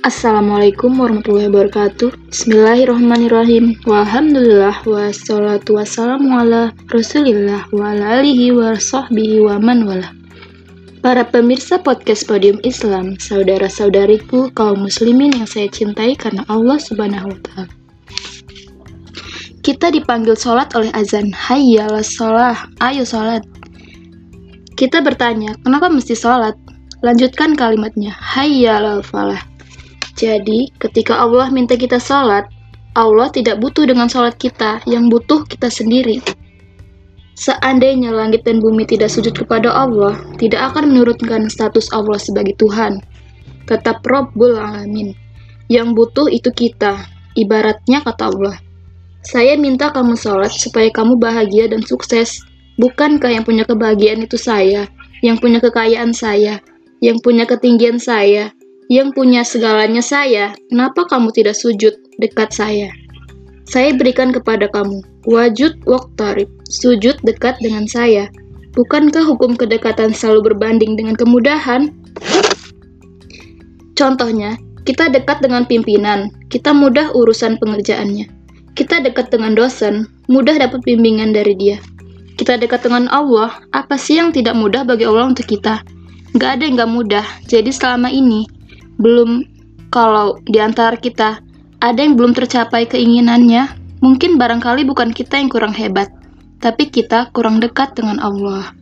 Assalamualaikum warahmatullahi wabarakatuh. Bismillahirrahmanirrahim. Walhamdulillah Wassalatu wassalamu ala rasulillah Wa ala alihi wa sahbihi wa man wala. Para pemirsa podcast Podium Islam Saudara-saudariku kaum muslimin yang saya cintai karena Allah subhanahu wa ta'ala. Kita dipanggil sholat oleh azan. Hayyalah sholat, ayo sholat. Kita bertanya, kenapa mesti sholat? Lanjutkan kalimatnya, Hayyalah falah jadi, ketika Allah minta kita sholat, Allah tidak butuh dengan sholat kita, yang butuh kita sendiri. Seandainya langit dan bumi tidak sujud kepada Allah, tidak akan menurunkan status Allah sebagai Tuhan. Tetap Rabbul Alamin. Yang butuh itu kita, ibaratnya kata Allah. Saya minta kamu sholat supaya kamu bahagia dan sukses. Bukankah yang punya kebahagiaan itu saya, yang punya kekayaan saya, yang punya ketinggian saya, yang punya segalanya saya, kenapa kamu tidak sujud dekat saya? Saya berikan kepada kamu, wajud waktarib, sujud dekat dengan saya. Bukankah hukum kedekatan selalu berbanding dengan kemudahan? Contohnya, kita dekat dengan pimpinan, kita mudah urusan pengerjaannya. Kita dekat dengan dosen, mudah dapat bimbingan dari dia. Kita dekat dengan Allah, apa sih yang tidak mudah bagi Allah untuk kita? Gak ada yang gak mudah, jadi selama ini belum kalau di antara kita ada yang belum tercapai keinginannya, mungkin barangkali bukan kita yang kurang hebat, tapi kita kurang dekat dengan Allah.